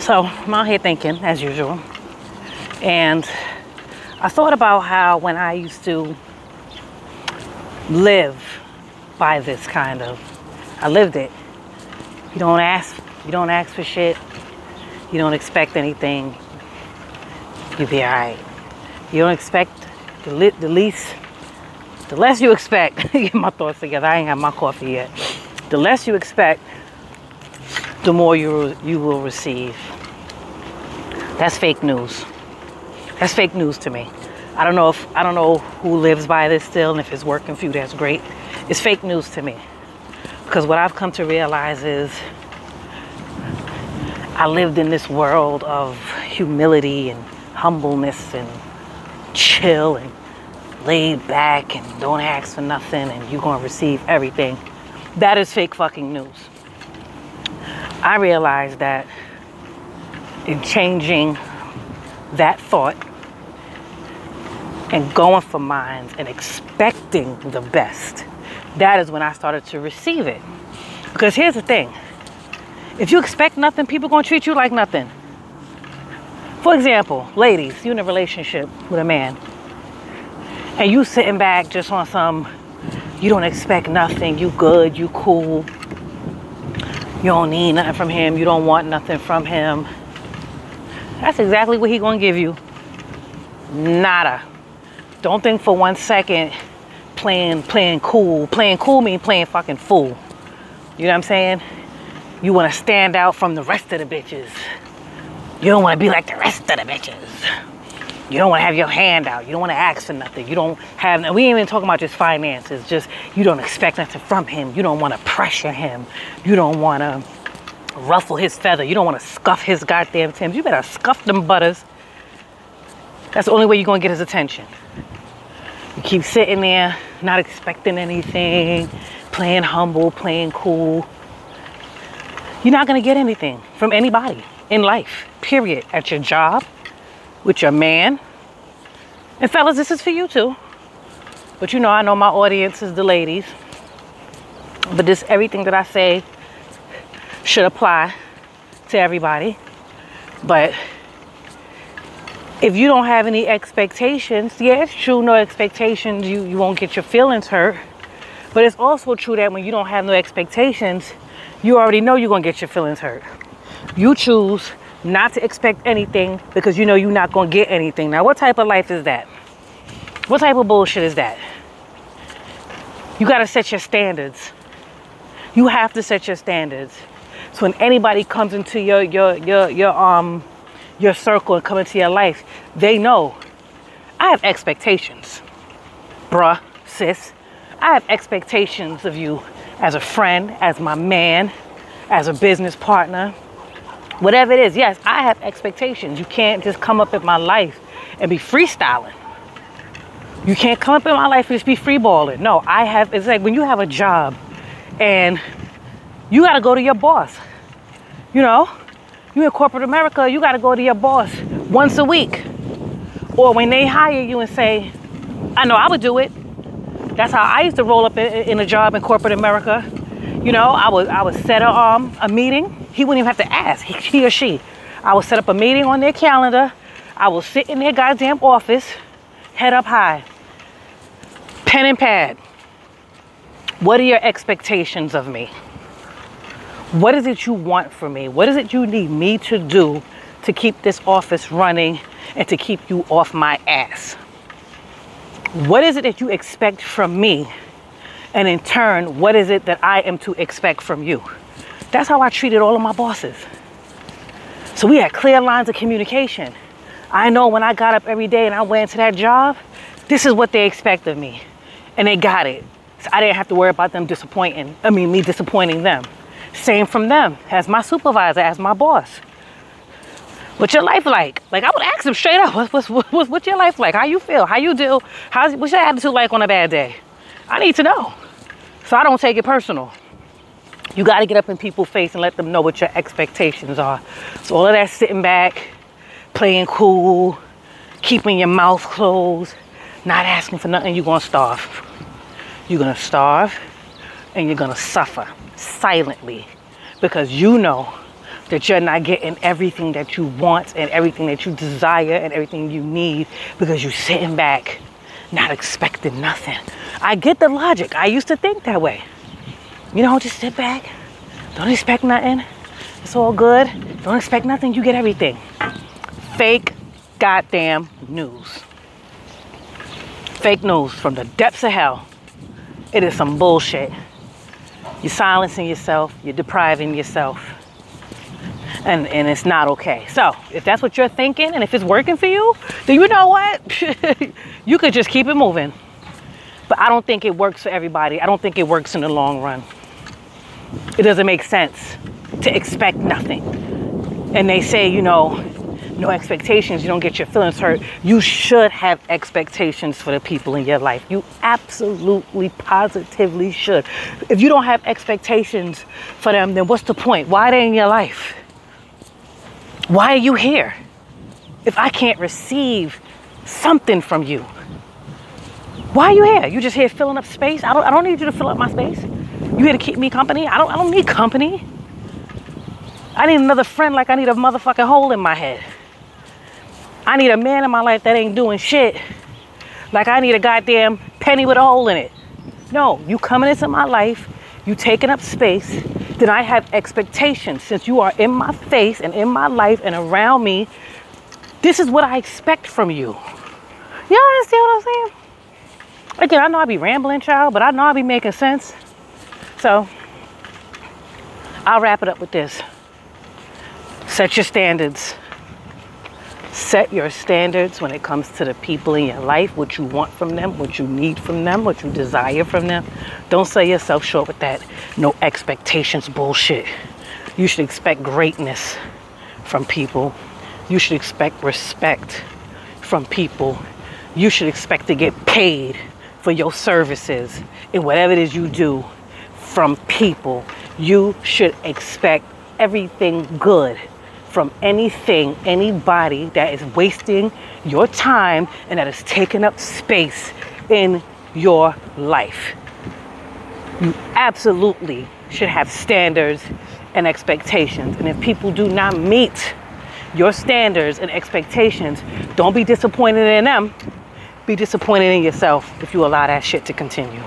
So I'm out here thinking, as usual. And I thought about how when I used to live by this kind of, I lived it. You don't ask, you don't ask for shit. You don't expect anything. You'll be alright. You don't expect the, li- the least, the less you expect. get my thoughts together. I ain't had my coffee yet. The less you expect, the more you you will receive. That's fake news. That's fake news to me. I don't know if I don't know who lives by this still, and if it's working for you, that's great. It's fake news to me because what I've come to realize is I lived in this world of humility and humbleness and chill and laid back and don't ask for nothing and you're gonna receive everything. That is fake fucking news. I realized that in changing that thought and going for mines and expecting the best, that is when I started to receive it. Because here's the thing if you expect nothing, people gonna treat you like nothing. For example, ladies, you in a relationship with a man, and you sitting back just on some, you don't expect nothing, you good, you cool, you don't need nothing from him. You don't want nothing from him. That's exactly what he gonna give you. Nada. Don't think for one second playing playing cool. Playing cool mean playing fucking fool. You know what I'm saying? You wanna stand out from the rest of the bitches. You don't wanna be like the rest of the bitches. You don't want to have your hand out. You don't want to ask for nothing. You don't have, we ain't even talking about just finances. Just, you don't expect nothing from him. You don't want to pressure him. You don't want to ruffle his feather. You don't want to scuff his goddamn Timbs. You better scuff them butters. That's the only way you're to get his attention. You keep sitting there, not expecting anything, playing humble, playing cool. You're not to get anything from anybody in life, period. At your job, with your man. And fellas, this is for you too. But you know, I know my audience is the ladies. But this everything that I say should apply to everybody. But if you don't have any expectations, yeah, it's true, no expectations, you, you won't get your feelings hurt. But it's also true that when you don't have no expectations, you already know you're gonna get your feelings hurt. You choose not to expect anything because you know you're not going to get anything. Now, what type of life is that? What type of bullshit is that? You got to set your standards. You have to set your standards. So when anybody comes into your your your your um your circle and come into your life, they know I have expectations. Bruh, sis, I have expectations of you as a friend, as my man, as a business partner, whatever it is, yes, I have expectations. You can't just come up in my life and be freestyling. You can't come up in my life and just be freeballing. No, I have, it's like when you have a job and you got to go to your boss. You know, you in corporate America, you got to go to your boss once a week. Or when they hire you and say, I know I would do it. That's how I used to roll up in, in a job in corporate America. You know, I would I would set a um a meeting he wouldn't even have to ask, he, he or she. I would set up a meeting on their calendar. I will sit in their goddamn office, head up high, pen and pad. What are your expectations of me? What is it you want from me? What is it you need me to do to keep this office running and to keep you off my ass? What is it that you expect from me? And in turn, what is it that I am to expect from you? That's how I treated all of my bosses. So we had clear lines of communication. I know when I got up every day and I went to that job, this is what they expect of me. And they got it. So I didn't have to worry about them disappointing, I mean, me disappointing them. Same from them, as my supervisor, as my boss. What's your life like? Like I would ask them straight up, what's, what's, what's, what's your life like? How you feel? How you do? How's, what's your attitude like on a bad day? I need to know. So I don't take it personal. You got to get up in people's face and let them know what your expectations are. So all of that sitting back, playing cool, keeping your mouth closed, not asking for nothing, you're going to starve. You're going to starve and you're going to suffer silently because you know that you're not getting everything that you want and everything that you desire and everything you need because you're sitting back not expecting nothing. I get the logic. I used to think that way. You know, just sit back, don't expect nothing. It's all good. Don't expect nothing, you get everything. Fake goddamn news. Fake news from the depths of hell. It is some bullshit. You're silencing yourself, you're depriving yourself. And, and it's not okay. So, if that's what you're thinking and if it's working for you, then you know what? you could just keep it moving. But I don't think it works for everybody. I don't think it works in the long run. It doesn't make sense to expect nothing. And they say, you know, no expectations, you don't get your feelings hurt. You should have expectations for the people in your life. You absolutely, positively should. If you don't have expectations for them, then what's the point? Why are they in your life? Why are you here? If I can't receive something from you, why are you here? You just here filling up space? I don't, I don't need you to fill up my space. You here to keep me company? I don't, I don't need company. I need another friend like I need a motherfucking hole in my head. I need a man in my life that ain't doing shit. Like I need a goddamn penny with a hole in it. No, you coming into my life, you taking up space, then I have expectations. Since you are in my face and in my life and around me, this is what I expect from you. You understand what I'm saying? Again, I know I be rambling, child, but I know I be making sense. So I'll wrap it up with this. Set your standards. Set your standards when it comes to the people in your life, what you want from them, what you need from them, what you desire from them. Don't sell yourself short with that no expectations bullshit. You should expect greatness from people. You should expect respect from people. You should expect to get paid for your services in whatever it is you do from people. You should expect everything good from anything, anybody that is wasting your time and that is taking up space in your life. You absolutely should have standards and expectations. And if people do not meet your standards and expectations, don't be disappointed in them. Be disappointed in yourself if you allow that shit to continue.